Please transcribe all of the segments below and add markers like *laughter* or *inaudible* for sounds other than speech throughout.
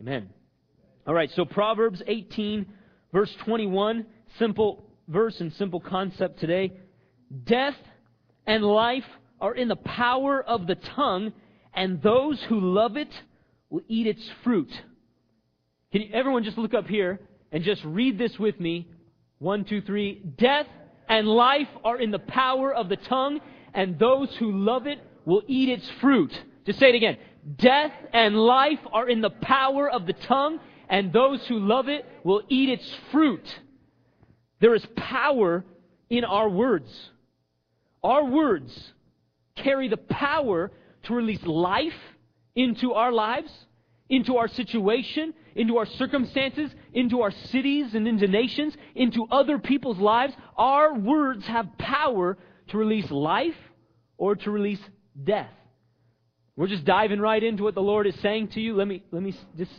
Amen. All right, so Proverbs 18, verse 21, simple verse and simple concept today. Death and life are in the power of the tongue, and those who love it will eat its fruit. Can you, everyone just look up here and just read this with me? One, two, three. Death and life are in the power of the tongue, and those who love it will eat its fruit. Just say it again. Death and life are in the power of the tongue, and those who love it will eat its fruit. There is power in our words. Our words carry the power to release life into our lives, into our situation, into our circumstances, into our cities and into nations, into other people's lives. Our words have power to release life or to release death. We're just diving right into what the Lord is saying to you. Let me, let me just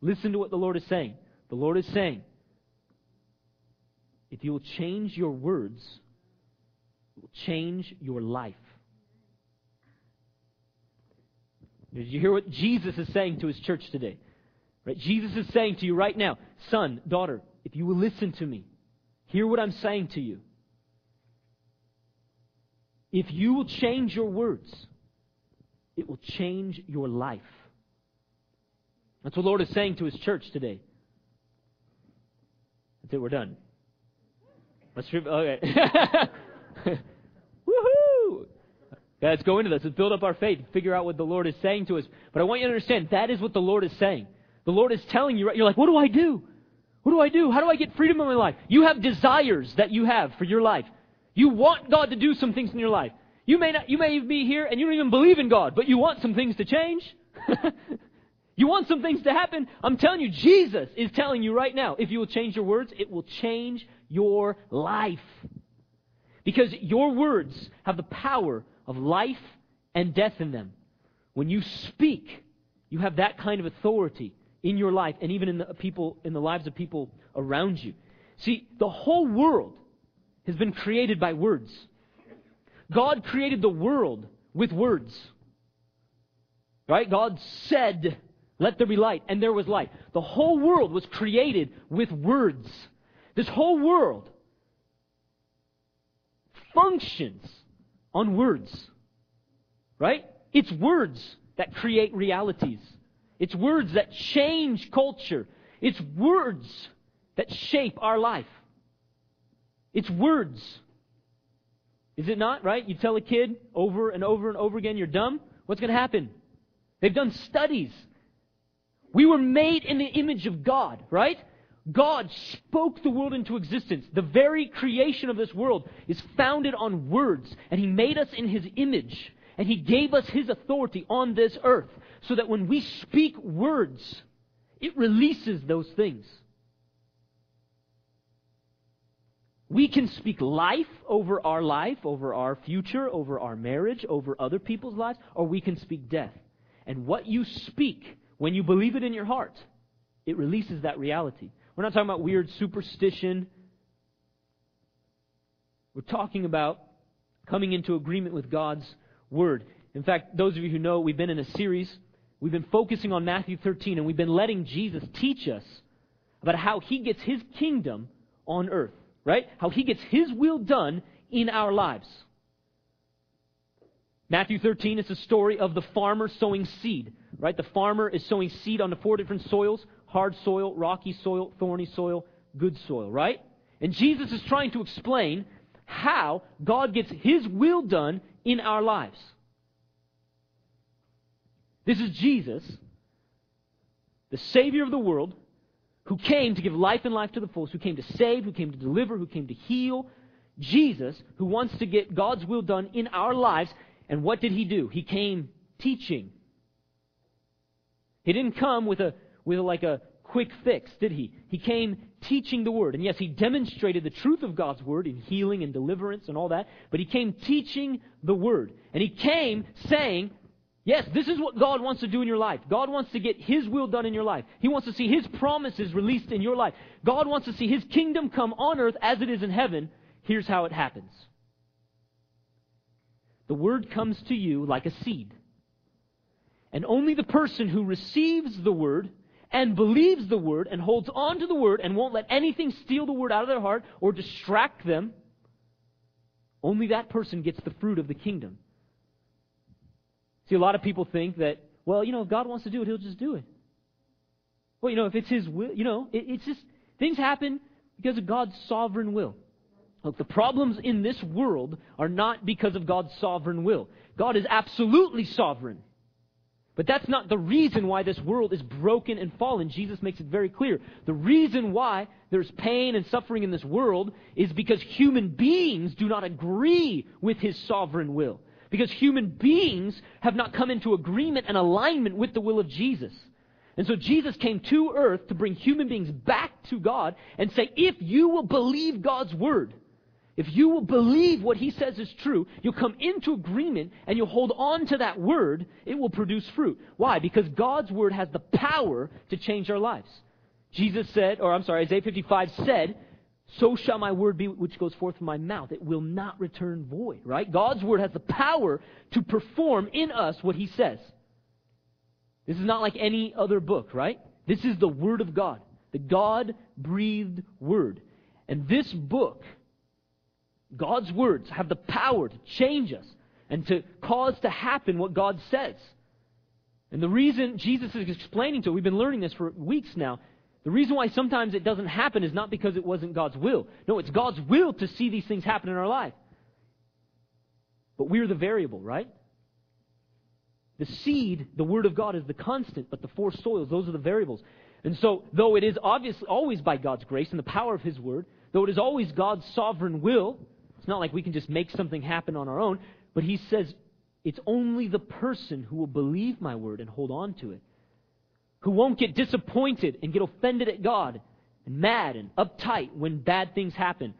listen to what the Lord is saying. The Lord is saying, if you will change your words, it will change your life. Did you hear what Jesus is saying to his church today? Right? Jesus is saying to you right now, son, daughter, if you will listen to me, hear what I'm saying to you. If you will change your words, it will change your life. That's what the Lord is saying to his church today. That's it, we're done. Let's okay. Oh, *laughs* Woohoo! Let's go into this. Let's build up our faith, figure out what the Lord is saying to us. But I want you to understand that is what the Lord is saying. The Lord is telling you, you're like, what do I do? What do I do? How do I get freedom in my life? You have desires that you have for your life. You want God to do some things in your life. You may not, you may be here and you don't even believe in God, but you want some things to change. *laughs* you want some things to happen. I'm telling you, Jesus is telling you right now, if you will change your words, it will change your life. Because your words have the power of life and death in them. When you speak, you have that kind of authority in your life and even in the people in the lives of people around you. See, the whole world has been created by words. God created the world with words. Right? God said, "Let there be light," and there was light. The whole world was created with words. This whole world functions on words. Right? It's words that create realities. It's words that change culture. It's words that shape our life. It's words. Is it not, right? You tell a kid over and over and over again, you're dumb. What's going to happen? They've done studies. We were made in the image of God, right? God spoke the world into existence. The very creation of this world is founded on words, and He made us in His image, and He gave us His authority on this earth, so that when we speak words, it releases those things. We can speak life over our life, over our future, over our marriage, over other people's lives, or we can speak death. And what you speak, when you believe it in your heart, it releases that reality. We're not talking about weird superstition. We're talking about coming into agreement with God's Word. In fact, those of you who know, we've been in a series. We've been focusing on Matthew 13, and we've been letting Jesus teach us about how He gets His kingdom on earth, right? How He gets His will done in our lives. Matthew 13 is the story of the farmer sowing seed, right? The farmer is sowing seed onto four different soils hard soil, rocky soil, thorny soil, good soil, right? And Jesus is trying to explain how God gets His will done in our lives. This is Jesus, the Savior of the world, who came to give life and life to the fullest, who came to save, who came to deliver, who came to heal. Jesus, who wants to get God's will done in our lives. And what did He do? He came teaching. He didn't come with a with like a quick fix, did he? He came teaching the Word. And yes, he demonstrated the truth of God's Word in healing and deliverance and all that, but he came teaching the Word. And he came saying, Yes, this is what God wants to do in your life. God wants to get His will done in your life. He wants to see His promises released in your life. God wants to see His kingdom come on earth as it is in heaven. Here's how it happens. The Word comes to you like a seed. And only the person who receives the Word and believes the word and holds on to the word and won't let anything steal the word out of their heart or distract them, only that person gets the fruit of the kingdom. See, a lot of people think that, well, you know, if God wants to do it, He'll just do it. Well, you know, if it's His will, you know, it, it's just, things happen because of God's sovereign will. Look, the problems in this world are not because of God's sovereign will. God is absolutely sovereign. But that's not the reason why this world is broken and fallen. Jesus makes it very clear. The reason why there's pain and suffering in this world is because human beings do not agree with his sovereign will. Because human beings have not come into agreement and alignment with the will of Jesus. And so Jesus came to earth to bring human beings back to God and say, if you will believe God's word, if you will believe what he says is true, you'll come into agreement and you'll hold on to that word, it will produce fruit. Why? Because God's word has the power to change our lives. Jesus said, or I'm sorry, Isaiah 55 said, so shall my word be which goes forth from my mouth. It will not return void, right? God's word has the power to perform in us what he says. This is not like any other book, right? This is the word of God, the God breathed word. And this book God's words have the power to change us and to cause to happen what God says. And the reason Jesus is explaining to, we've been learning this for weeks now, the reason why sometimes it doesn't happen is not because it wasn't God's will. No, it's God's will to see these things happen in our life. But we're the variable, right? The seed, the Word of God, is the constant, but the four soils, those are the variables. And so, though it is obviously always by God's grace and the power of His Word, though it is always God's sovereign will, it's not like we can just make something happen on our own, but he says it's only the person who will believe my word and hold on to it, who won't get disappointed and get offended at God and mad and uptight when bad things happen.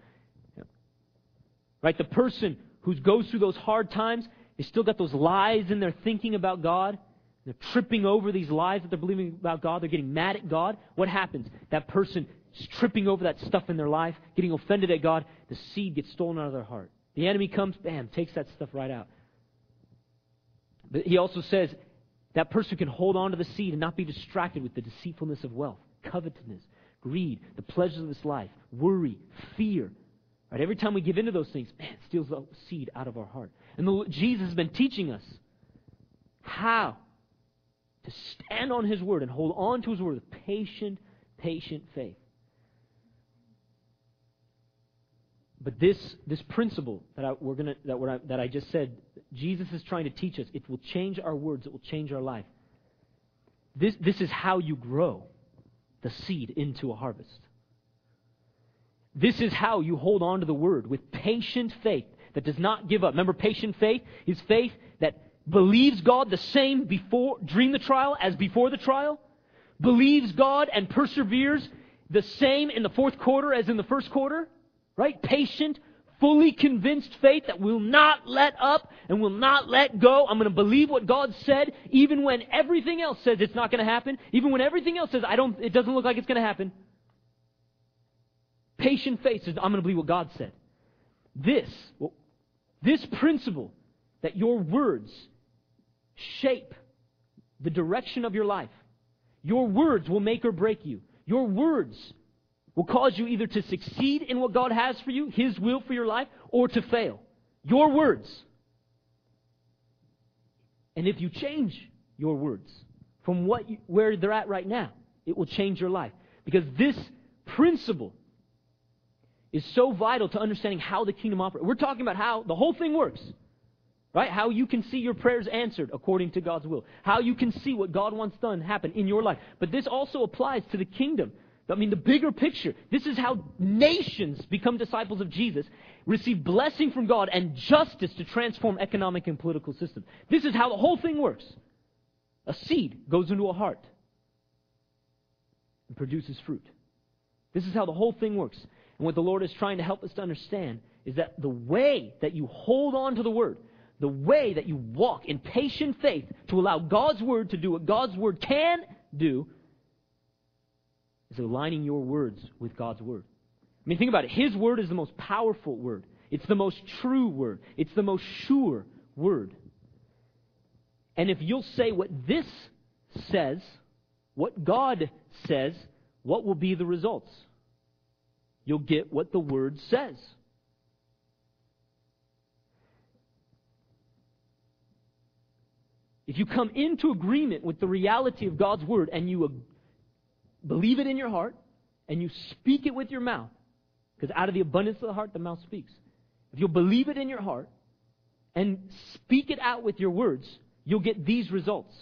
Right? The person who goes through those hard times, they still got those lies in their thinking about God. They're tripping over these lies that they're believing about God. They're getting mad at God. What happens? That person is tripping over that stuff in their life, getting offended at God. The seed gets stolen out of their heart. The enemy comes, bam, takes that stuff right out. But he also says that person can hold on to the seed and not be distracted with the deceitfulness of wealth, covetousness, greed, the pleasures of this life, worry, fear. Right? Every time we give into those things, man, it steals the seed out of our heart. And the, Jesus has been teaching us how to stand on His Word and hold on to His Word with patient, patient faith. But this, this principle that, I, we're gonna, that, we're, that I just said, Jesus is trying to teach us. It will change our words. It will change our life. This, this is how you grow the seed into a harvest. This is how you hold on to the word with patient faith that does not give up. Remember, patient faith is faith that believes God the same before, during the trial as before the trial, believes God and perseveres the same in the fourth quarter as in the first quarter, right? Patient, fully convinced faith that will not let up and will not let go. I'm going to believe what God said, even when everything else says it's not going to happen, even when everything else says I don't, it doesn't look like it's going to happen. Patient faith says, I'm going to believe what God said. This, this principle that your words shape the direction of your life. Your words will make or break you. Your words will cause you either to succeed in what God has for you, His will for your life, or to fail. Your words. And if you change your words from what you, where they're at right now, it will change your life. Because this principle is so vital to understanding how the kingdom operates. We're talking about how the whole thing works. Right? How you can see your prayers answered according to God's will. How you can see what God wants done happen in your life. But this also applies to the kingdom. I mean, the bigger picture. This is how nations become disciples of Jesus, receive blessing from God and justice to transform economic and political systems. This is how the whole thing works. A seed goes into a heart and produces fruit. This is how the whole thing works. And what the Lord is trying to help us to understand is that the way that you hold on to the Word, the way that you walk in patient faith to allow God's Word to do what God's Word can do, is aligning your words with God's Word. I mean, think about it. His Word is the most powerful Word, it's the most true Word, it's the most sure Word. And if you'll say what this says, what God says, what will be the results? You'll get what the Word says. If you come into agreement with the reality of God's Word and you believe it in your heart and you speak it with your mouth, because out of the abundance of the heart, the mouth speaks. If you'll believe it in your heart and speak it out with your words, you'll get these results.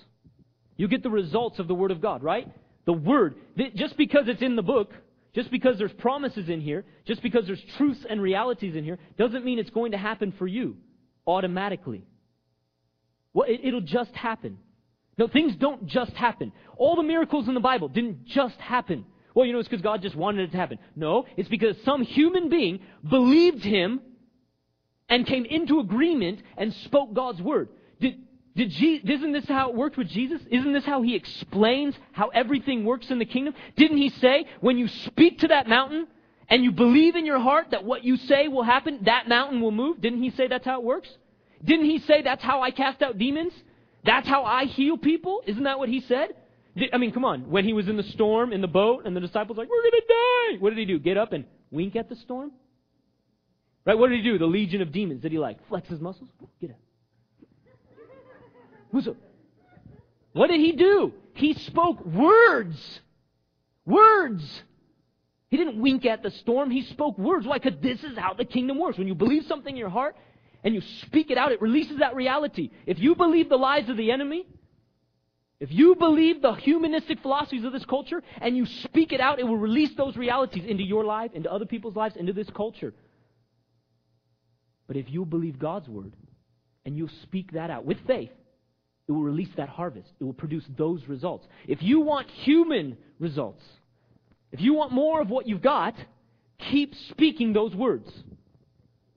You'll get the results of the Word of God, right? The Word. Just because it's in the book, just because there's promises in here, just because there's truths and realities in here, doesn't mean it's going to happen for you automatically. Well, it, will just happen. No, things don't just happen. All the miracles in the Bible didn't just happen. Well, you know, it's because God just wanted it to happen. No, it's because some human being believed Him and came into agreement and spoke God's word. Did, did Je- isn't this how it worked with Jesus? Isn't this how He explains how everything works in the kingdom? Didn't He say, when you speak to that mountain and you believe in your heart that what you say will happen, that mountain will move? Didn't He say that's how it works? Didn't he say that's how I cast out demons? That's how I heal people? Isn't that what he said? I mean, come on. When he was in the storm, in the boat, and the disciples were like, we're going to die. What did he do? Get up and wink at the storm? Right? What did he do? The legion of demons. Did he like flex his muscles? Get up. Who's up? What did he do? He spoke words. Words. He didn't wink at the storm. He spoke words. Why? Because this is how the kingdom works. When you believe something in your heart, and you speak it out, it releases that reality. If you believe the lies of the enemy, if you believe the humanistic philosophies of this culture and you speak it out, it will release those realities into your life, into other people's lives, into this culture. But if you believe God's word and you speak that out with faith, it will release that harvest. It will produce those results. If you want human results, if you want more of what you've got, keep speaking those words.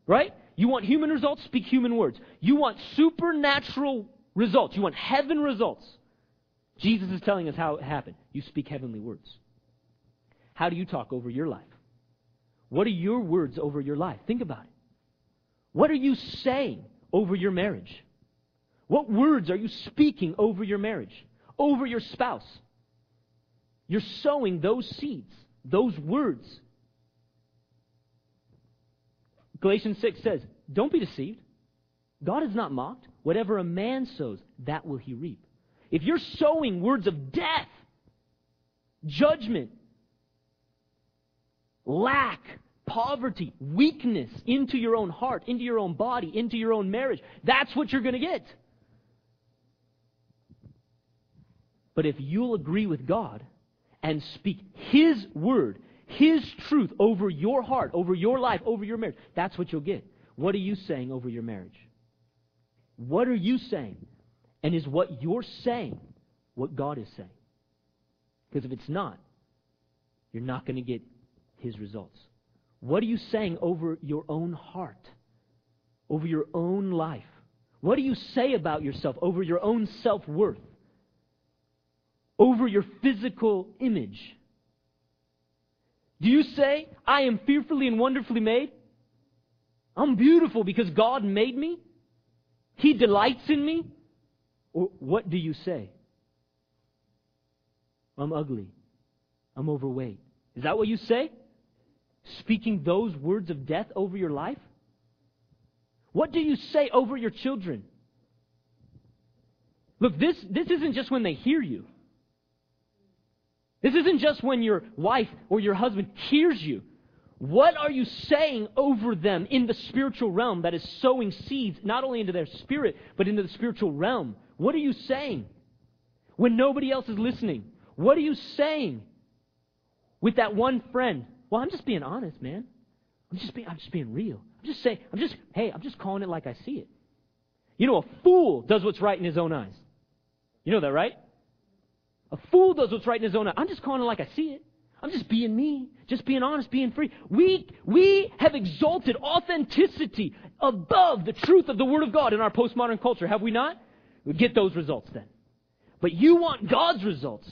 Right? You want human results? Speak human words. You want supernatural results. You want heaven results. Jesus is telling us how it happened. You speak heavenly words. How do you talk over your life? What are your words over your life? Think about it. What are you saying over your marriage? What words are you speaking over your marriage? Over your spouse? You're sowing those seeds, those words Galatians 6 says, Don't be deceived. God is not mocked. Whatever a man sows, that will he reap. If you're sowing words of death, judgment, lack, poverty, weakness into your own heart, into your own body, into your own marriage, that's what you're going to get. But if you'll agree with God and speak His word, his truth over your heart, over your life, over your marriage. That's what you'll get. What are you saying over your marriage? What are you saying? And is what you're saying what God is saying? Because if it's not, you're not going to get His results. What are you saying over your own heart? Over your own life? What do you say about yourself over your own self worth? Over your physical image? Do you say, I am fearfully and wonderfully made? I'm beautiful because God made me? He delights in me? Or what do you say? I'm ugly. I'm overweight. Is that what you say? Speaking those words of death over your life? What do you say over your children? Look, this, this isn't just when they hear you. This isn't just when your wife or your husband hears you. What are you saying over them in the spiritual realm that is sowing seeds not only into their spirit, but into the spiritual realm? What are you saying? When nobody else is listening, what are you saying with that one friend? Well, I'm just being honest, man. I'm just being, I'm just being real. I'm just saying, I'm just, hey, I'm just calling it like I see it. You know, a fool does what's right in his own eyes. You know that, right? A fool does what's right in his own eye. I'm just calling it like I see it. I'm just being me, just being honest, being free. We, we have exalted authenticity above the truth of the Word of God in our postmodern culture, have we not? We get those results then. But you want God's results,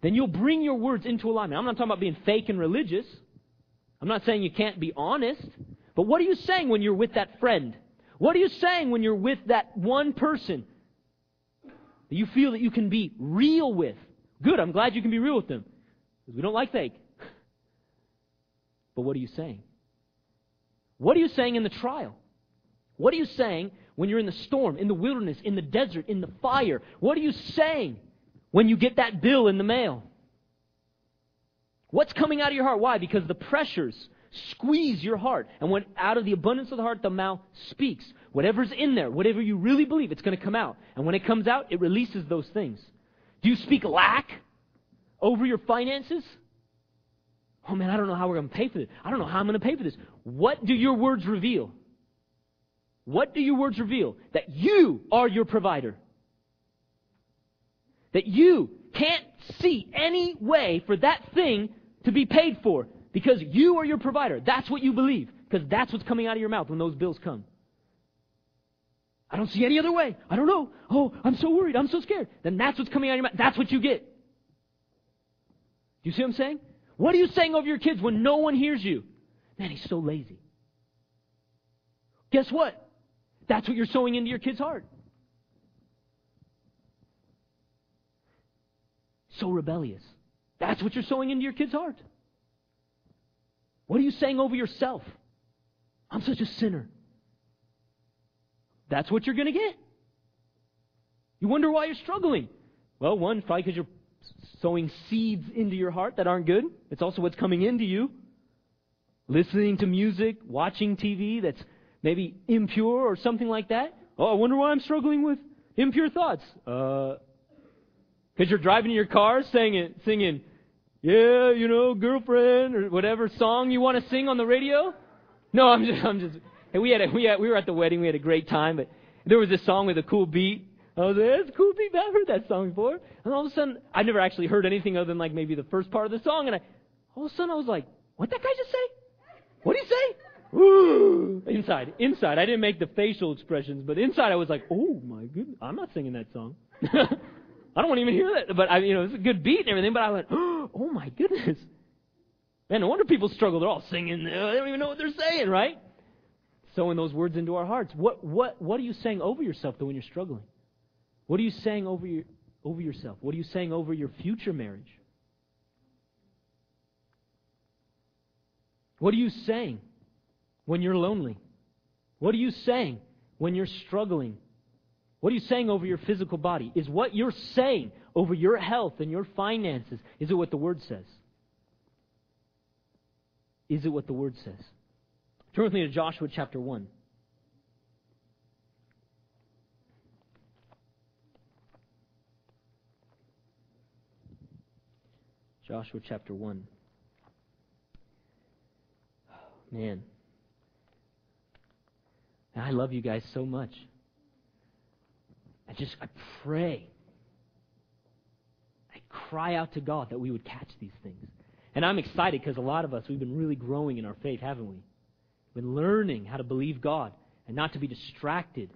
then you'll bring your words into alignment. I'm not talking about being fake and religious. I'm not saying you can't be honest. But what are you saying when you're with that friend? What are you saying when you're with that one person that you feel that you can be real with? Good, I'm glad you can be real with them. Because we don't like fake. But what are you saying? What are you saying in the trial? What are you saying when you're in the storm, in the wilderness, in the desert, in the fire? What are you saying when you get that bill in the mail? What's coming out of your heart? Why? Because the pressures squeeze your heart. And when out of the abundance of the heart, the mouth speaks. Whatever's in there, whatever you really believe, it's going to come out. And when it comes out, it releases those things. Do you speak lack over your finances? Oh man, I don't know how we're going to pay for this. I don't know how I'm going to pay for this. What do your words reveal? What do your words reveal? That you are your provider. That you can't see any way for that thing to be paid for because you are your provider. That's what you believe because that's what's coming out of your mouth when those bills come. I don't see any other way. I don't know. Oh, I'm so worried. I'm so scared. Then that's what's coming out of your mouth. That's what you get. Do you see what I'm saying? What are you saying over your kids when no one hears you? Man, he's so lazy. Guess what? That's what you're sowing into your kid's heart. So rebellious. That's what you're sowing into your kid's heart. What are you saying over yourself? I'm such a sinner. That's what you're going to get. You wonder why you're struggling. Well, one, probably because you're sowing seeds into your heart that aren't good. It's also what's coming into you. Listening to music, watching TV that's maybe impure or something like that. Oh, I wonder why I'm struggling with impure thoughts. Uh, because you're driving in your car singing, singing, yeah, you know, girlfriend or whatever song you want to sing on the radio. No, I'm just, I'm just. Hey, we had, a, we had, we were at the wedding. We had a great time, but there was this song with a cool beat. I was like, that's a cool beat. I've heard that song before. And all of a sudden, I never actually heard anything other than like maybe the first part of the song. And I, all of a sudden, I was like, what that guy just say? What did he say? Inside, inside. I didn't make the facial expressions, but inside I was like, oh my goodness, I'm not singing that song. *laughs* I don't want to even hear that. But I, you know, it's a good beat and everything. But I went, *gasps* oh my goodness. Man, no wonder people struggle. They're all singing. They don't even know what they're saying, right? Sowing those words into our hearts. What, what, what are you saying over yourself though when you're struggling? What are you saying over your, over yourself? What are you saying over your future marriage? What are you saying when you're lonely? What are you saying when you're struggling? What are you saying over your physical body? Is what you're saying over your health and your finances, is it what the Word says? Is it what the Word says? Turn with me to Joshua chapter 1. Joshua chapter 1. Man. I love you guys so much. I just, I pray. I cry out to God that we would catch these things. And I'm excited because a lot of us, we've been really growing in our faith, haven't we? Been learning how to believe God and not to be distracted,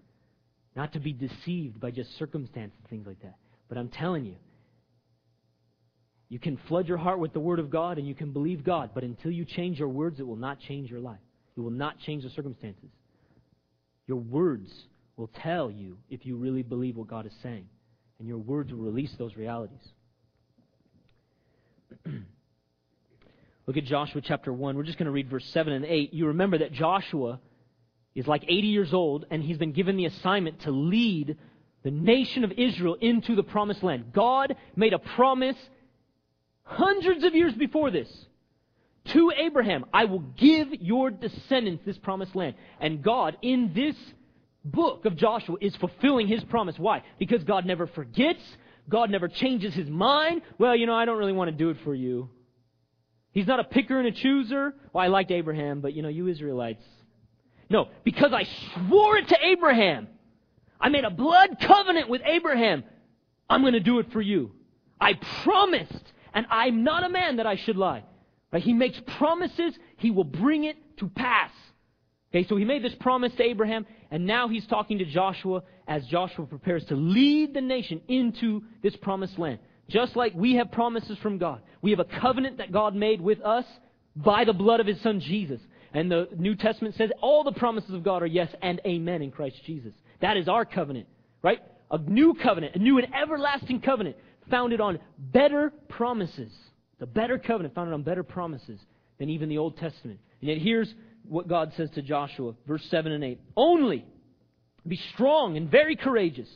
not to be deceived by just circumstances, things like that. But I'm telling you, you can flood your heart with the Word of God and you can believe God, but until you change your words, it will not change your life. It will not change the circumstances. Your words will tell you if you really believe what God is saying, and your words will release those realities. *clears throat* Look at Joshua chapter 1. We're just going to read verse 7 and 8. You remember that Joshua is like 80 years old, and he's been given the assignment to lead the nation of Israel into the promised land. God made a promise hundreds of years before this to Abraham, I will give your descendants this promised land. And God, in this book of Joshua, is fulfilling his promise. Why? Because God never forgets. God never changes his mind. Well, you know, I don't really want to do it for you. He's not a picker and a chooser. Well, I liked Abraham, but you know, you Israelites. No, because I swore it to Abraham. I made a blood covenant with Abraham. I'm going to do it for you. I promised and I'm not a man that I should lie. Right? He makes promises, he will bring it to pass. Okay, so he made this promise to Abraham, and now he's talking to Joshua as Joshua prepares to lead the nation into this promised land. Just like we have promises from God. We have a covenant that God made with us by the blood of his son Jesus. And the New Testament says all the promises of God are yes and amen in Christ Jesus. That is our covenant, right? A new covenant, a new and everlasting covenant founded on better promises. The better covenant founded on better promises than even the Old Testament. And yet here's what God says to Joshua, verse 7 and 8. Only be strong and very courageous,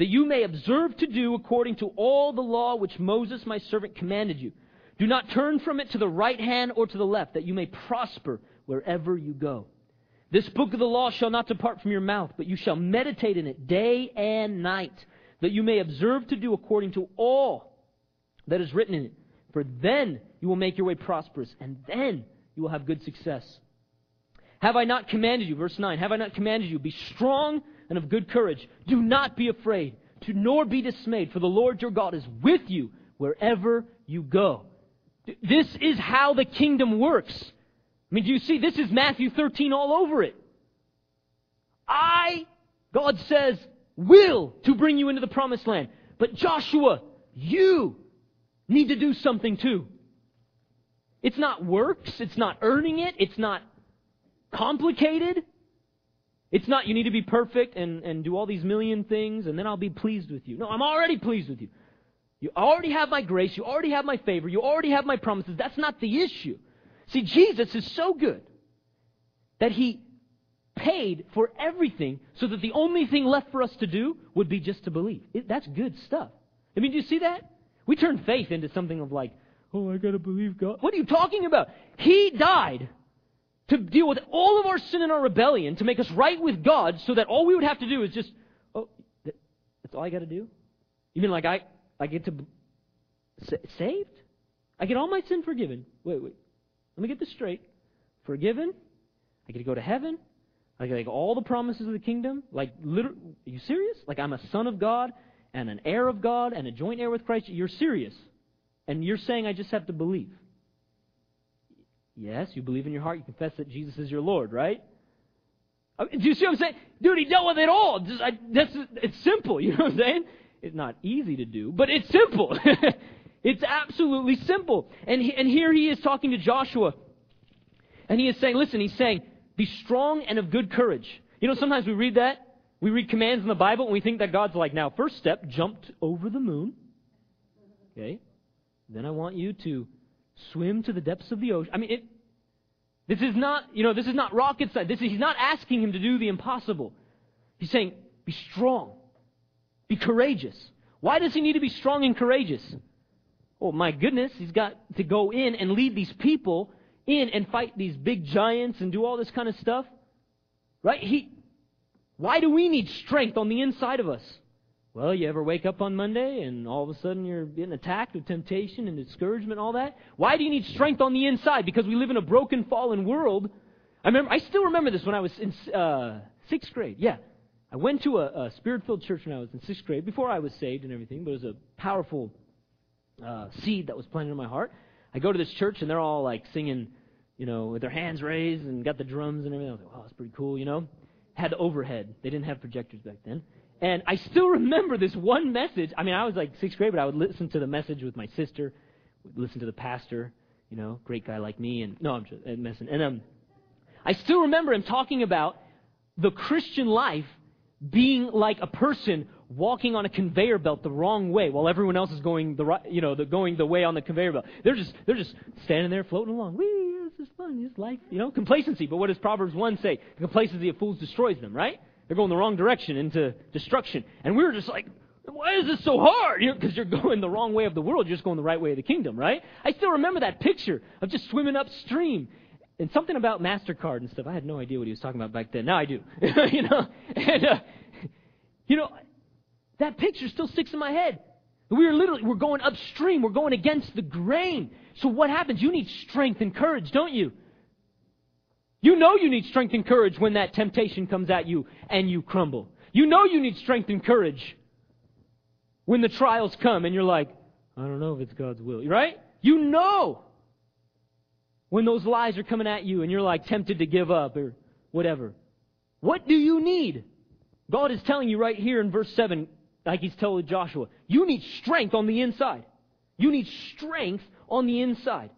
that you may observe to do according to all the law which Moses my servant commanded you. Do not turn from it to the right hand or to the left, that you may prosper wherever you go. This book of the law shall not depart from your mouth, but you shall meditate in it day and night, that you may observe to do according to all that is written in it. For then you will make your way prosperous, and then you will have good success. Have I not commanded you, verse 9, have I not commanded you, be strong and of good courage. Do not be afraid, to nor be dismayed, for the Lord your God is with you wherever you go. This is how the kingdom works. I mean, do you see? This is Matthew 13 all over it. I, God says, will to bring you into the promised land. But Joshua, you need to do something too. It's not works. It's not earning it. It's not complicated. It's not you need to be perfect and, and do all these million things and then I'll be pleased with you. No, I'm already pleased with you. You already have my grace. You already have my favor. You already have my promises. That's not the issue. See, Jesus is so good that he paid for everything so that the only thing left for us to do would be just to believe. It, that's good stuff. I mean, do you see that? We turn faith into something of like, oh, I gotta believe God. What are you talking about? He died to deal with all of our sin and our rebellion, to make us right with God, so that all we would have to do is just, oh, that's all I got to do? You mean like I, I get to saved? I get all my sin forgiven. Wait, wait. Let me get this straight. Forgiven? I get to go to heaven? I get like all the promises of the kingdom? Like, are you serious? Like I'm a son of God and an heir of God and a joint heir with Christ? You're serious. And you're saying I just have to believe. Yes, you believe in your heart, you confess that Jesus is your Lord, right? I mean, do you see what I'm saying? Dude, he dealt with it all. Just, I, that's, it's simple, you *laughs* know what I'm saying? It's not easy to do, but it's simple. *laughs* it's absolutely simple. And, he, and here he is talking to Joshua. And he is saying, listen, he's saying, be strong and of good courage. You know, sometimes we read that. We read commands in the Bible and we think that God's like, now, first step, jumped over the moon. Okay? Then I want you to swim to the depths of the ocean. I mean, it, this is not, you know, this is not rocket science. This is, he's not asking him to do the impossible. He's saying, be strong. Be courageous. Why does he need to be strong and courageous? Oh, my goodness, he's got to go in and lead these people in and fight these big giants and do all this kind of stuff. Right? He, why do we need strength on the inside of us? Well, you ever wake up on Monday and all of a sudden you're getting attacked with temptation and discouragement and all that? Why do you need strength on the inside? Because we live in a broken, fallen world. I remember, I still remember this when I was in uh, sixth grade. Yeah. I went to a, a spirit-filled church when I was in sixth grade, before I was saved and everything, but it was a powerful uh, seed that was planted in my heart. I go to this church and they're all like singing, you know, with their hands raised and got the drums and everything. I was like, wow, that's pretty cool, you know. Had overhead. They didn't have projectors back then. And I still remember this one message. I mean, I was like sixth grade, but I would listen to the message with my sister, listen to the pastor, you know, great guy like me. And no, I'm just messing. And um, I still remember him talking about the Christian life being like a person walking on a conveyor belt the wrong way while everyone else is going the right, you know, the, going the way on the conveyor belt. They're just they're just standing there floating along. Wee, this is fun. This life, you know, complacency. But what does Proverbs one say? The complacency of fools destroys them, right? They're going the wrong direction into destruction. And we were just like, why is this so hard? You know, because you're *laughs* going the wrong way of the world. You're just going the right way of the kingdom, right? I still remember that picture of just swimming upstream. And something about MasterCard and stuff. I had no idea what he was talking about back then. Now I do. *laughs* you know? And, uh, you know, that picture still sticks in my head. We are literally, we're going upstream. We're going against the grain. So what happens? You need strength and courage, don't you? You know you need strength and courage when that temptation comes at you and you crumble. You know you need strength and courage when the trials come and you're like, I don't know if it's God's will, right? You know when those lies are coming at you and you're like tempted to give up or whatever. What do you need? God is telling you right here in verse 7, like he's telling Joshua, you need strength on the inside. You need strength on the inside.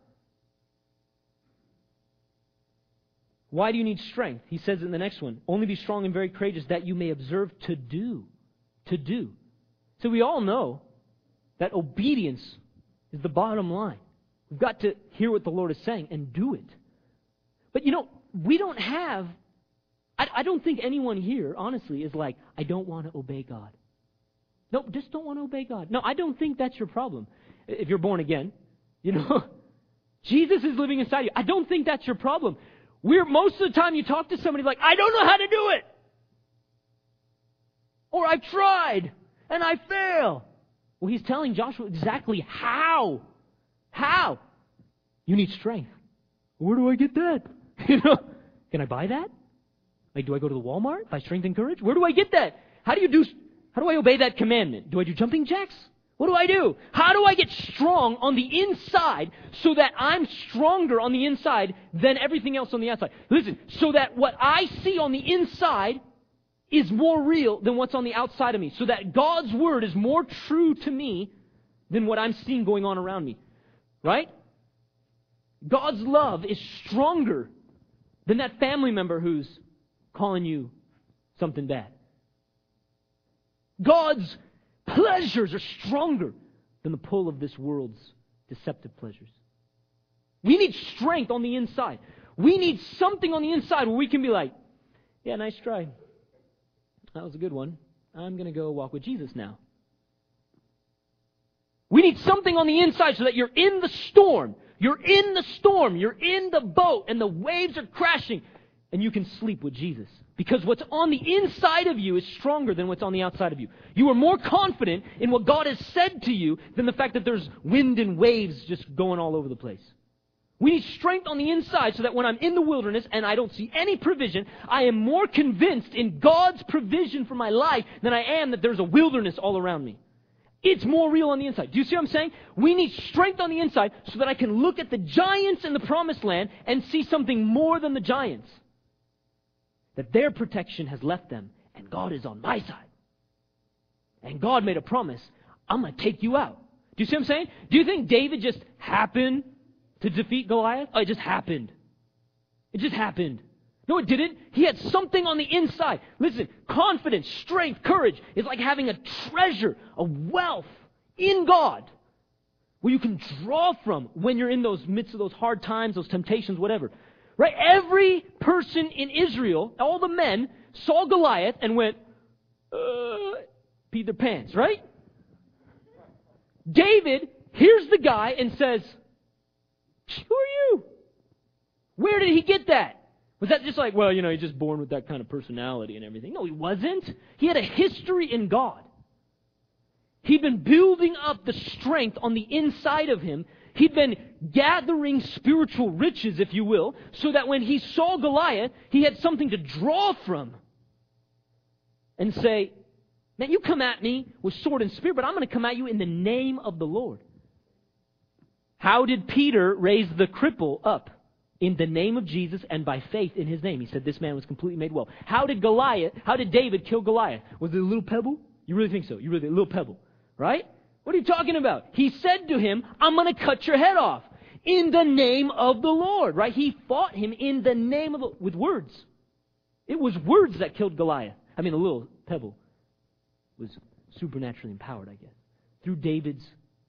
Why do you need strength? He says in the next one, only be strong and very courageous that you may observe to do. To do. So we all know That obedience is the bottom line. We've got to hear what the Lord is saying and do it. But you know, we don't have, I, I don't think anyone here, honestly, is like, I don't want to obey God. No, just don't want to obey God. No, I don't think that's your problem. If you're born again, you know, *laughs* Jesus is living inside you. I don't think that's your problem. We're most of the time you talk to somebody like, I don't know how to do it. Or I've tried and I fail. Well, he's telling Joshua exactly how. How? You need strength. Where do I get that? *laughs* You know, can I buy that? Like, do I go to the Walmart, buy strength and courage? Where do I get that? How do you do, how do I obey that commandment? Do I do jumping jacks? What do I do? How do I get strong on the inside so that I'm stronger on the inside than everything else on the outside? Listen, so that what I see on the inside is more real than what's on the outside of me. So that God's word is more true to me than what I'm seeing going on around me. Right? God's love is stronger than that family member who's calling you something bad. God's pleasures are stronger than the pull of this world's deceptive pleasures. We need strength on the inside. We need something on the inside where we can be like, yeah, nice try. That was a good one. I'm going to go walk with Jesus now. We need something on the inside so that you're in the storm. You're in the storm. You're in the boat and the waves are crashing and you can sleep with Jesus. Because what's on the inside of you is stronger than what's on the outside of you. You are more confident in what God has said to you than the fact that there's wind and waves just going all over the place. We need strength on the inside so that when I'm in the wilderness and I don't see any provision, I am more convinced in God's provision for my life than I am that there's a wilderness all around me. It's more real on the inside. Do you see what I'm saying? We need strength on the inside so that I can look at the giants in the promised land and see something more than the giants. That their protection has left them and God is on my side. And God made a promise, I'm going to take you out. Do you see what I'm saying? Do you think David just happened to defeat Goliath? Oh, it just happened. It just happened. No, it didn't. He had something on the inside. Listen, confidence, strength, courage is like having a treasure, a wealth in God where you can draw from when you're in those midst of those hard times, those temptations, whatever. Right? Every person in Israel, all the men, saw Goliath and went, uh, peed their pants, right? David hears the guy and says, Who are you? Where did he get that? Was that just like, well, you know, he's just born with that kind of personality and everything? No, he wasn't. He had a history in God. He'd been building up the strength on the inside of him. He'd been gathering spiritual riches, if you will, so that when he saw Goliath, he had something to draw from and say, Man, you come at me with sword and spear, but I'm going to come at you in the name of the Lord. How did Peter raise the cripple up? in the name of Jesus and by faith in his name. He said this man was completely made well. How did Goliath, how did David kill Goliath? Was it a little pebble? You really think so? You really, a little pebble, right? What are you talking about? He said to him, I'm going to cut your head off in the name of the Lord, right? He fought him in the name of the, with words. It was words that killed Goliath. I mean, a little pebble was supernaturally empowered, I guess, through David's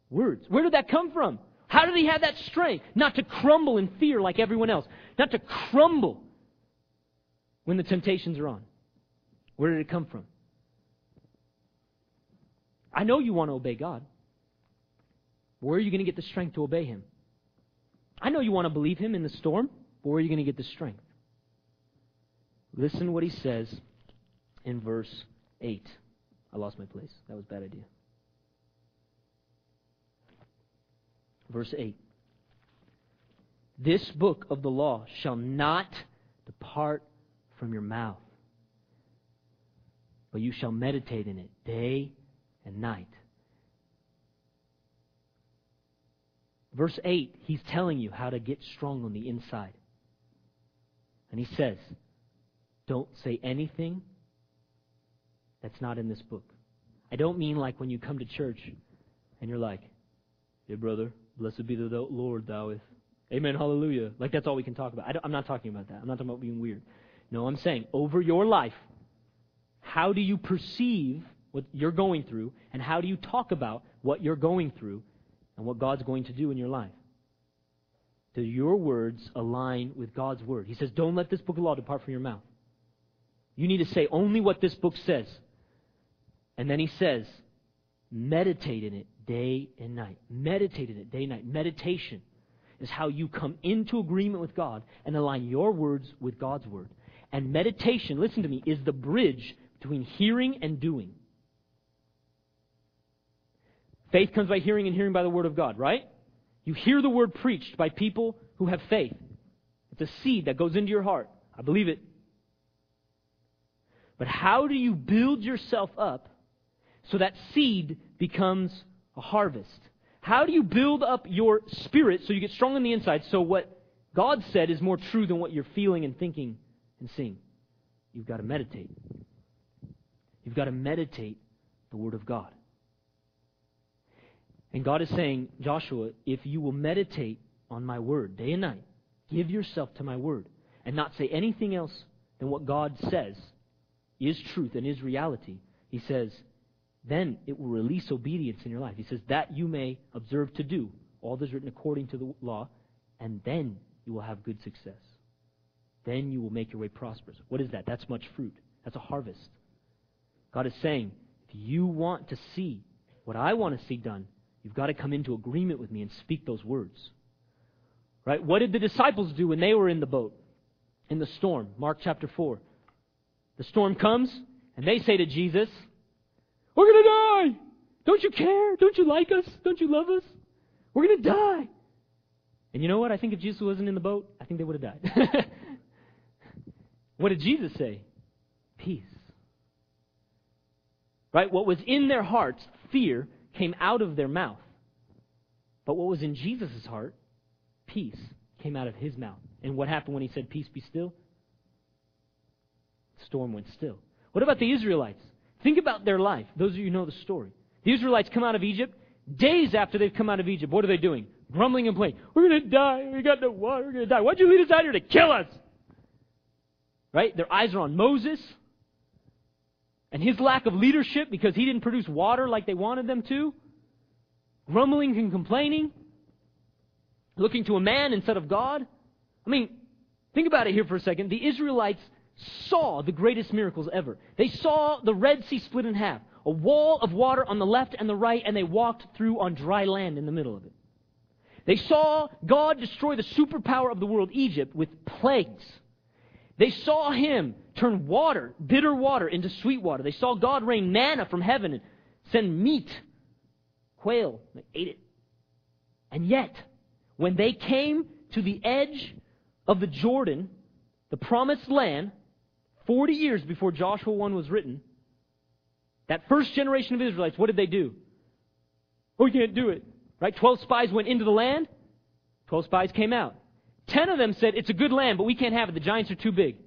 words. Where did that come from? How did he have that strength? Not to crumble in fear like everyone else. Not to crumble when the temptations are on. Where did it come from? I know you want to obey God. Where are you going to get the strength to obey Him? I know you want to believe Him in the storm. but Where are you going to get the strength? Listen what He says in verse 8. I lost my place. That was a bad idea. Verse 8 This book of the law shall not depart from your mouth, but you shall meditate in it day and night. Verse 8, he's telling you how to get strong on the inside. And he says, Don't say anything that's not in this book. I don't mean like when you come to church and you're like, Hey, brother, Blessed be the Lord, thou is. Amen, hallelujah. Like that's all we can talk about. I am not talking about that. I'm not talking about being weird. No, I'm saying over your life, how do you perceive what you're going through, and how do you talk about what you're going through and what God's going to do in your life? Do your words align with God's word? He says, Don't let this book of law depart from your mouth. You need to say only what this book says. And then he says, meditate in it day and night. Meditate in it day and night. Meditation is how you come into agreement with God and align your words with God's word. And meditation, listen to me, is the bridge between hearing and doing. Faith comes by hearing, and hearing by the Word of God, right? You hear the Word preached by people who have faith. It's a seed that goes into your heart. I believe it. But how do you build yourself up so that seed becomes a harvest? How do you build up your spirit so you get strong on the inside so what God said is more true than what you're feeling and thinking and seeing? You've got to meditate. You've got to meditate the Word of God. And God is saying, Joshua, if you will meditate on my word day and night, give yourself to my word, and not say anything else than what God says is truth and is reality, he says, then it will release obedience in your life. He says, that you may observe to do all that is written according to the law, and then you will have good success. Then you will make your way prosperous. What is that? That's much fruit. That's a harvest. God is saying, if you want to see what I want to see done, You've got to come into agreement with me and speak those words. Right? What did the disciples do when they were in the boat? In the storm. Mark chapter 4. The storm comes, and they say to Jesus, We're going to die! Don't you care? Don't you like us? Don't you love us? We're going to die! And you know what? I think if Jesus wasn't in the boat, I think they would have died. *laughs* what did Jesus say? Peace. Right? What was in their hearts, fear, came out of their mouth. But what was in Jesus' heart, peace, came out of his mouth. And what happened when he said, Peace be still? The storm went still. What about the Israelites? Think about their life. Those of you know the story. The Israelites come out of Egypt. Days after they've come out of Egypt, what are they doing? Grumbling and complaining. We're going to die. We got no water. We're going to die. Why'd you lead us out here to kill us? Right? Their eyes are on Moses and his lack of leadership because he didn't produce water like they wanted them to, grumbling and complaining, looking to a man instead of God. I mean, think about it here for a second. The Israelites saw the greatest miracles ever. They saw the Red Sea split in half, a wall of water on the left and the right, and they walked through on dry land in the middle of it. They saw God destroy the superpower of the world, Egypt, with plagues. They saw him turn water, bitter water, into sweet water. They saw God rain manna from heaven and send meat, quail. They ate it. And yet, when they came to the edge of the Jordan, the promised land, 40 years before Joshua 1 was written, that first generation of Israelites, what did they do? Oh, we can't do it. Right? 12 spies went into the land, 12 spies came out. Ten of them said, It's a good land, but we can't have it. The giants are too big.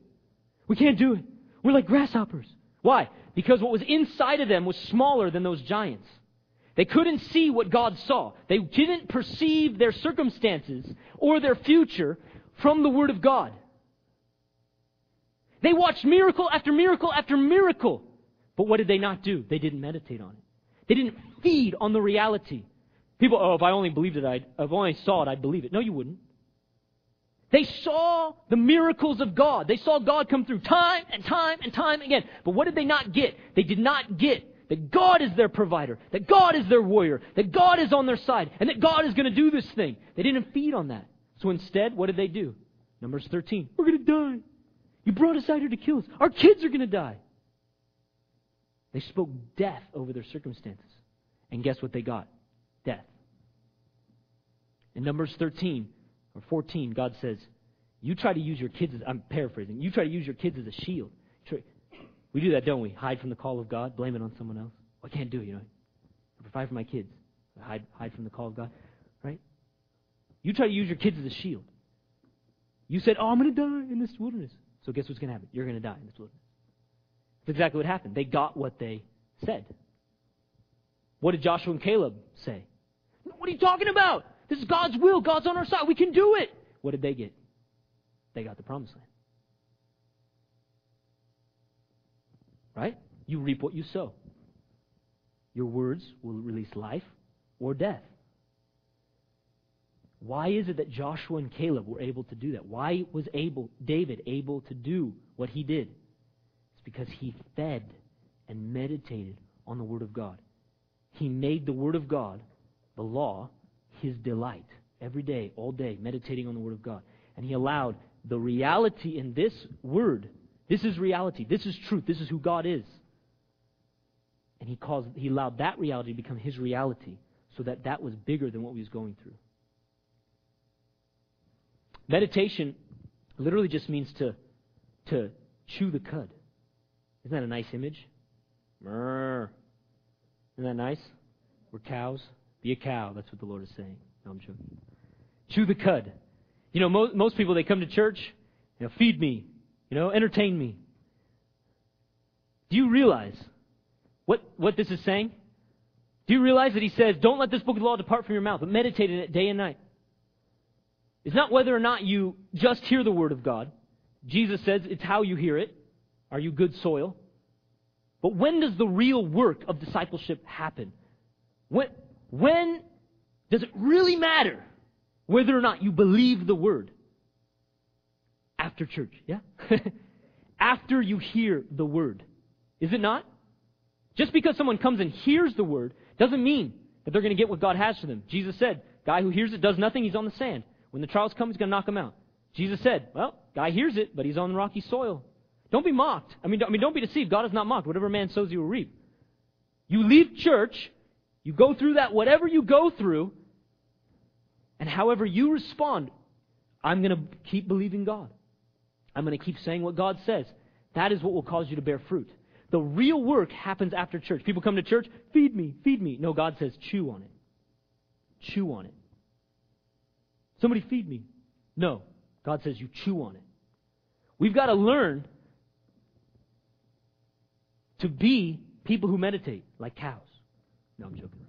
We can't do it. We're like grasshoppers. Why? Because what was inside of them was smaller than those giants. They couldn't see what God saw. They didn't perceive their circumstances or their future from the Word of God. They watched miracle after miracle after miracle. But what did they not do? They didn't meditate on it. They didn't feed on the reality. People, oh, if I only believed it, I'd, if I only saw it, I'd believe it. No, you wouldn't. They saw the miracles of God. They saw God come through time and time and time again. But what did they not get? They did not get that God is their provider, that God is their warrior, that God is on their side, and that God is going to do this thing. They didn't feed on that. So instead, what did they do? Numbers 13. We're going to die. You brought us out here to kill us. Our kids are going to die. They spoke death over their circumstances. And guess what they got? Death. In Numbers 13, or 14, God says, You try to use your kids as, I'm paraphrasing, you try to use your kids as a shield. We do that, don't we? Hide from the call of God, blame it on someone else. Well, I can't do it, you know. I provide for my kids. hide, hide from the call of God, right? You try to use your kids as a shield. You said, Oh, I'm going to die in this wilderness. So guess what's going to happen? You're going to die in this wilderness. That's exactly what happened. They got what they said. What did Joshua and Caleb say? What are you talking about? This is God's will. God's on our side. We can do it. What did they get? They got the promised land. Right? You reap what you sow. Your words will release life or death. Why is it that Joshua and Caleb were able to do that? Why was able David able to do what he did? It's because he fed and meditated on the word of God. He made the word of God, the law, his delight every day, all day, meditating on the word of God. And he allowed the reality in this word. This is reality. This is truth. This is who God is. And he caused he allowed that reality to become his reality so that that was bigger than what he was going through. Meditation literally just means to, to chew the cud. Isn't that a nice image? Isn't that nice? We're cows. Be a cow. That's what the Lord is saying. No, I'm joking. Chew the cud. You know, mo- most people, they come to church, you know, feed me, you know, entertain me. Do you realize what, what this is saying? Do you realize that he says, don't let this book of the law depart from your mouth, but meditate in it day and night? It's not whether or not you just hear the Word of God. Jesus says it's how you hear it. Are you good soil? But when does the real work of discipleship happen? When, when does it really matter whether or not you believe the Word? After church, yeah? *laughs* After you hear the Word. Is it not? Just because someone comes and hears the Word doesn't mean that they're going to get what God has for them. Jesus said, guy who hears it does nothing, he's on the sand. When the trials come, he's going to knock him out. Jesus said, well, guy hears it, but he's on rocky soil. Don't be mocked. I mean, I mean, don't be deceived. God is not mocked. Whatever man sows, he will reap. You leave church, you go through that, whatever you go through, and however you respond, I'm going to keep believing God. I'm going to keep saying what God says. That is what will cause you to bear fruit. The real work happens after church. People come to church, feed me, feed me. No, God says, chew on it. Chew on it. Somebody feed me. No. God says you chew on it. We've got to learn to be people who meditate like cows. No, I'm joking.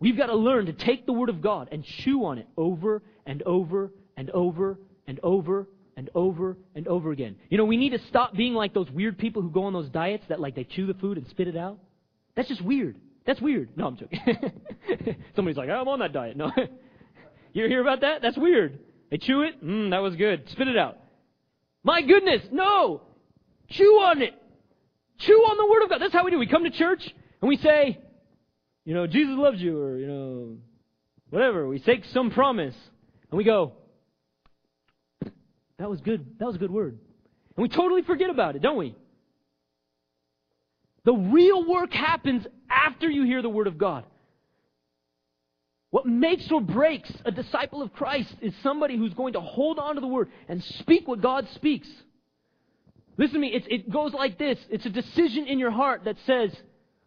We've got to learn to take the Word of God and chew on it over and over and over and over and over and over again. You know, we need to stop being like those weird people who go on those diets that like they chew the food and spit it out. That's just weird. That's weird. No, I'm joking. *laughs* Somebody's like, I'm on that diet. No. *laughs* You hear about that? That's weird. They chew it. Mmm, that was good. Spit it out. My goodness, no! Chew on it. Chew on the Word of God. That's how we do. We come to church and we say, you know, Jesus loves you, or, you know, whatever. We take some promise and we go, that was good. That was a good word. And we totally forget about it, don't we? The real work happens after you hear the Word of God. What makes or breaks a disciple of Christ is somebody who's going to hold on to the Word and speak what God speaks. Listen to me, it goes like this it's a decision in your heart that says,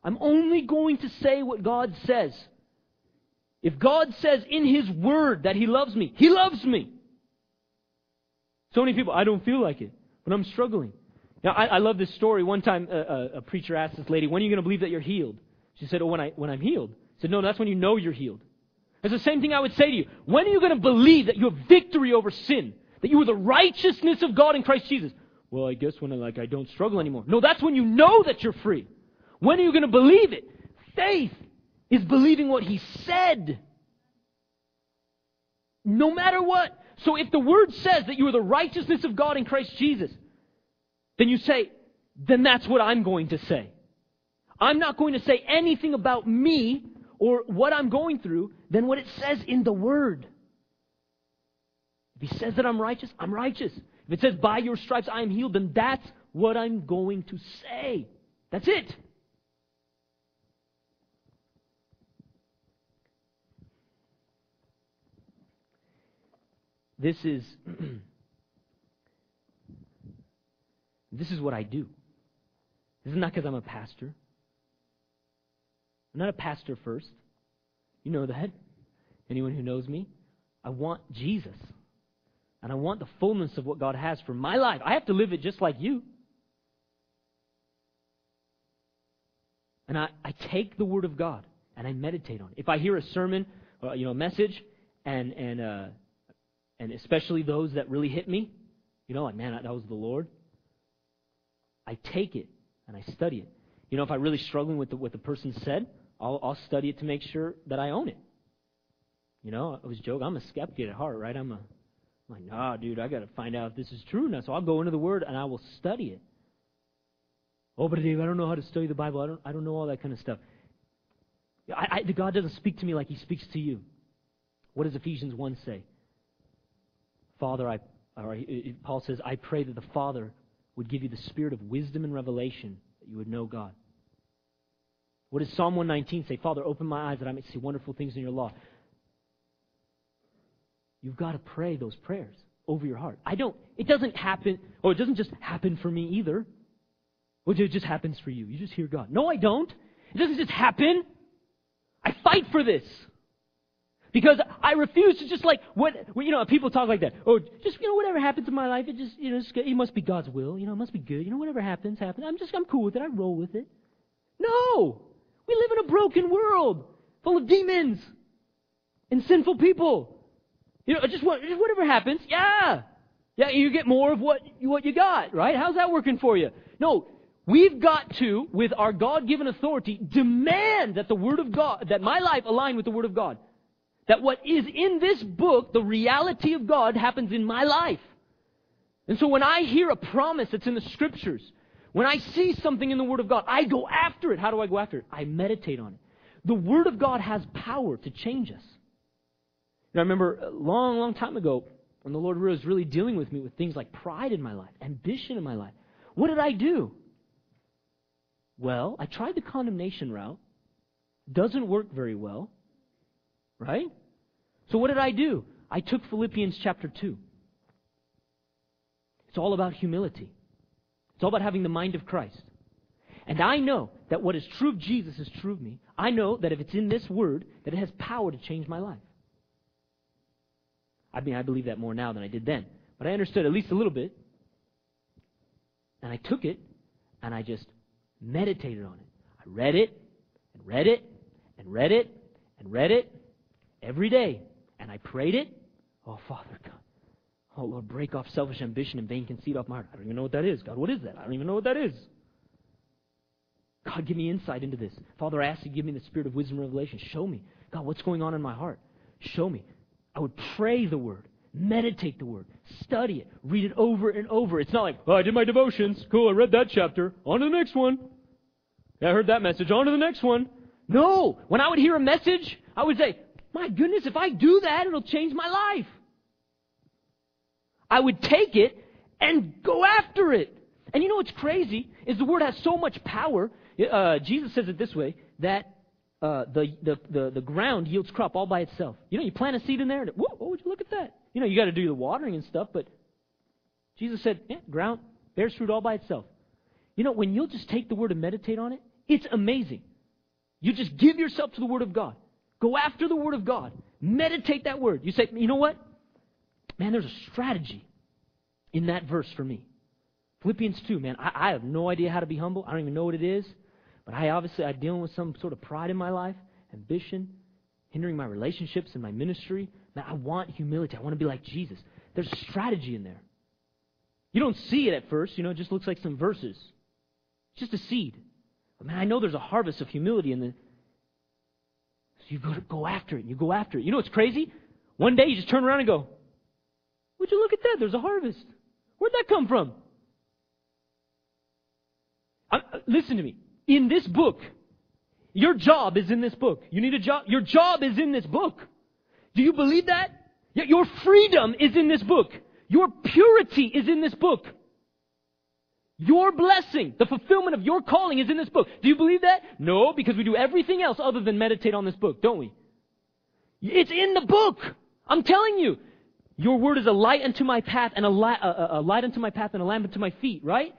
I'm only going to say what God says. If God says in His Word that He loves me, He loves me. So many people, I don't feel like it, but I'm struggling. Now, I, I love this story. One time, a, a, a preacher asked this lady, When are you going to believe that you're healed? She said, Oh, when, I, when I'm healed. He said, No, that's when you know you're healed. It's the same thing I would say to you. When are you going to believe that you have victory over sin? That you are the righteousness of God in Christ Jesus? Well, I guess when I like I don't struggle anymore. No, that's when you know that you're free. When are you going to believe it? Faith is believing what he said. No matter what. So if the word says that you are the righteousness of God in Christ Jesus, then you say, then that's what I'm going to say. I'm not going to say anything about me or what I'm going through than what it says in the Word. If He says that I'm righteous, I'm righteous. If it says, by your stripes I am healed, then that's what I'm going to say. That's it. This is *clears throat* this is what I do. This is not because I'm a pastor. I'm not a pastor first. You know that. Anyone who knows me, I want Jesus. And I want the fullness of what God has for my life. I have to live it just like you. And I, I take the Word of God and I meditate on it. If I hear a sermon, uh, you know, a message, and and uh, and especially those that really hit me, you know, like man, that was the Lord. I take it and I study it. You know, if I'm really struggling with the, what the person said, I'll, I'll study it to make sure that I own it. You know, I was joking. I'm a skeptic at heart, right? I'm a, I'm like, nah, dude, I got to find out if this is true now. So I'll go into the Word and I will study it. Oh, but Dave, I don't know how to study the Bible. I don't, I don't know all that kind of stuff. I, I, God doesn't speak to me like He speaks to you. What does Ephesians 1 say? Father, I, or Paul says, I pray that the Father would give you the spirit of wisdom and revelation that you would know God. What does Psalm 119 say? Father, open my eyes that I may see wonderful things in your law. You've got to pray those prayers over your heart. I don't, it doesn't happen, or it doesn't just happen for me either. Or it just happens for you. You just hear God. No, I don't. It doesn't just happen. I fight for this. Because I refuse to just like what you know. People talk like that. Oh, just you know, whatever happens in my life, it just you know, it must be God's will. You know, it must be good. You know, whatever happens, happens. I'm just I'm cool with it. I roll with it. No, we live in a broken world full of demons and sinful people. You know, just, what, just whatever happens, yeah, yeah, you get more of what what you got, right? How's that working for you? No, we've got to, with our God-given authority, demand that the Word of God, that my life align with the Word of God. That what is in this book, the reality of God, happens in my life. And so when I hear a promise that's in the Scriptures, when I see something in the Word of God, I go after it. How do I go after it? I meditate on it. The Word of God has power to change us. And I remember a long, long time ago when the Lord was really dealing with me with things like pride in my life, ambition in my life. What did I do? Well, I tried the condemnation route. Doesn't work very well. Right? So what did I do? I took Philippians chapter 2. It's all about humility. It's all about having the mind of Christ. And I know that what is true of Jesus is true of me. I know that if it's in this word, that it has power to change my life. I mean, I believe that more now than I did then. But I understood at least a little bit. And I took it and I just meditated on it. I read it and read it and read it and read it every day. And I prayed it. Oh, Father God. Oh, Lord, break off selfish ambition and vain conceit off my heart. I don't even know what that is. God, what is that? I don't even know what that is. God, give me insight into this. Father, I ask you give me the spirit of wisdom and revelation. Show me. God, what's going on in my heart? Show me. I would pray the word, meditate the word, study it, read it over and over. It's not like, oh, I did my devotions. Cool, I read that chapter. On to the next one. Yeah, I heard that message. On to the next one. No. When I would hear a message, I would say, my goodness, if I do that, it'll change my life. I would take it and go after it. And you know what's crazy is the word has so much power. Uh, Jesus says it this way that uh, the, the, the, the ground yields crop all by itself. You know, you plant a seed in there, and whoa, would you look at that? You know, you got to do the watering and stuff, but Jesus said, yeah, ground bears fruit all by itself. You know, when you'll just take the word and meditate on it, it's amazing. You just give yourself to the word of God. Go after the Word of God. Meditate that Word. You say, you know what? Man, there's a strategy in that verse for me. Philippians 2, man, I, I have no idea how to be humble. I don't even know what it is. But I obviously, I'm dealing with some sort of pride in my life, ambition, hindering my relationships and my ministry. Man, I want humility. I want to be like Jesus. There's a strategy in there. You don't see it at first, you know, it just looks like some verses. It's just a seed. But man, I know there's a harvest of humility in the you go, go after it. You go after it. You know what's crazy? One day you just turn around and go, Would you look at that? There's a harvest. Where'd that come from? I, uh, listen to me. In this book, your job is in this book. You need a job. Your job is in this book. Do you believe that? Your freedom is in this book. Your purity is in this book. Your blessing, the fulfillment of your calling is in this book. Do you believe that? No, because we do everything else other than meditate on this book, don't we? It's in the book. I'm telling you. Your word is a light unto my path and a, light, a, a light unto my path and a lamp unto my feet, right?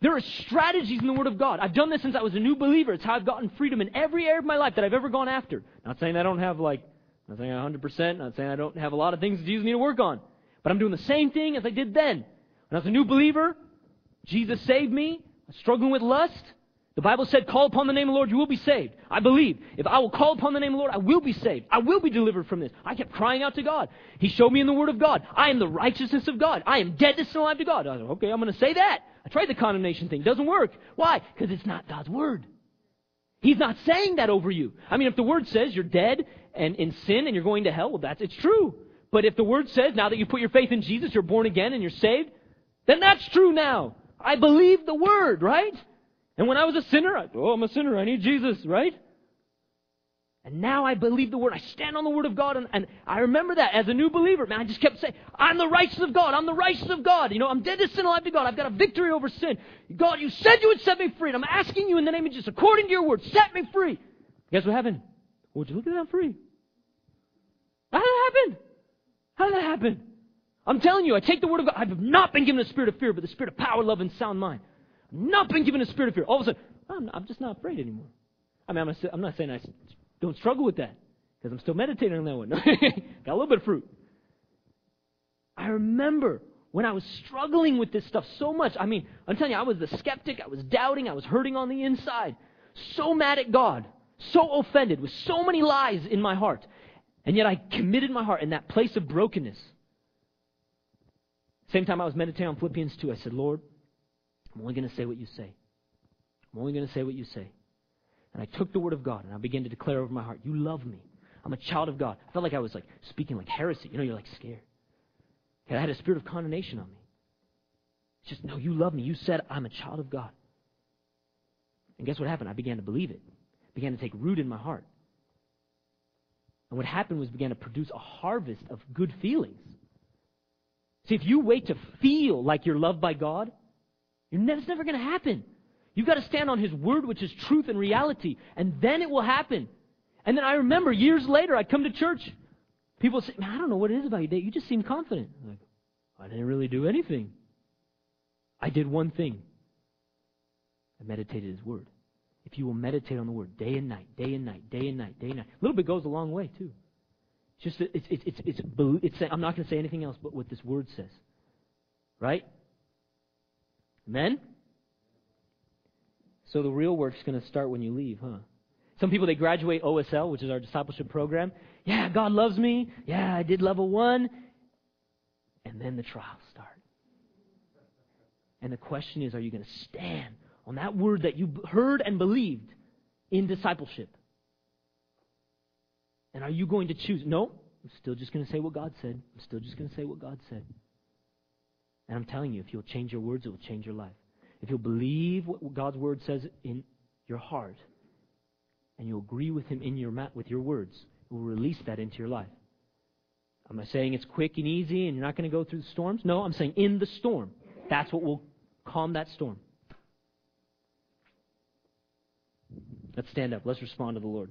There are strategies in the Word of God. I've done this since I was a new believer. It's how I've gotten freedom in every area of my life that I've ever gone after. Not saying I don't have like, not saying 100%, not saying I don't have a lot of things that Jesus need to work on. But I'm doing the same thing as I did then. When I was a new believer, Jesus saved me. I'm struggling with lust. The Bible said, call upon the name of the Lord, you will be saved. I believe. If I will call upon the name of the Lord, I will be saved. I will be delivered from this. I kept crying out to God. He showed me in the Word of God. I am the righteousness of God. I am dead to sin alive to God. I said, okay, I'm going to say that. I tried the condemnation thing. It Doesn't work. Why? Because it's not God's Word. He's not saying that over you. I mean, if the Word says you're dead and in sin and you're going to hell, well, that's, it's true. But if the Word says now that you put your faith in Jesus, you're born again and you're saved, then that's true now. I believe the Word, right? And when I was a sinner, I, oh, I'm a sinner. I need Jesus, right? And now I believe the Word. I stand on the Word of God, and, and I remember that as a new believer. Man, I just kept saying, I'm the righteousness of God. I'm the righteousness of God. You know, I'm dead to sin, alive to God. I've got a victory over sin. God, you said you would set me free, and I'm asking you in the name of Jesus, according to your Word, set me free. Guess what happened? Would you look at that I'm free? How did that happen? How did that happen? I'm telling you, I take the Word of God. I've not been given a spirit of fear, but the spirit of power, love, and sound mind not been given a spirit of fear. All of a sudden, I'm, I'm just not afraid anymore. I mean, I'm, I'm not saying I don't struggle with that because I'm still meditating on that one. *laughs* Got a little bit of fruit. I remember when I was struggling with this stuff so much. I mean, I'm telling you, I was the skeptic. I was doubting. I was hurting on the inside. So mad at God. So offended with so many lies in my heart. And yet I committed my heart in that place of brokenness. Same time I was meditating on Philippians 2, I said, Lord, I'm only going to say what you say. I'm only going to say what you say. And I took the word of God and I began to declare over my heart, You love me. I'm a child of God. I felt like I was like speaking like heresy. You know, you're like scared. Okay, I had a spirit of condemnation on me. It's just, no, you love me. You said I'm a child of God. And guess what happened? I began to believe it. it began to take root in my heart. And what happened was began to produce a harvest of good feelings. See, if you wait to feel like you're loved by God, it's never going to happen. You've got to stand on His Word, which is truth and reality, and then it will happen. And then I remember years later, I come to church. People say, Man, I don't know what it is about you, Dave. You just seem confident. I'm like, I didn't really do anything. I did one thing. I meditated His Word. If you will meditate on the Word day and night, day and night, day and night, day and night, a little bit goes a long way too. It's just it's it's it's, it's, it's, I'm not going to say anything else but what this Word says, right? Amen? So the real work's going to start when you leave, huh? Some people, they graduate OSL, which is our discipleship program. Yeah, God loves me. Yeah, I did level one. And then the trials start. And the question is, are you going to stand on that word that you heard and believed in discipleship? And are you going to choose? No, I'm still just going to say what God said. I'm still just going to say what God said. And I'm telling you, if you'll change your words, it will change your life. If you'll believe what God's word says in your heart, and you'll agree with Him in your mat with your words, it will release that into your life. Am I saying it's quick and easy and you're not going to go through the storms? No, I'm saying in the storm. That's what will calm that storm. Let's stand up. Let's respond to the Lord.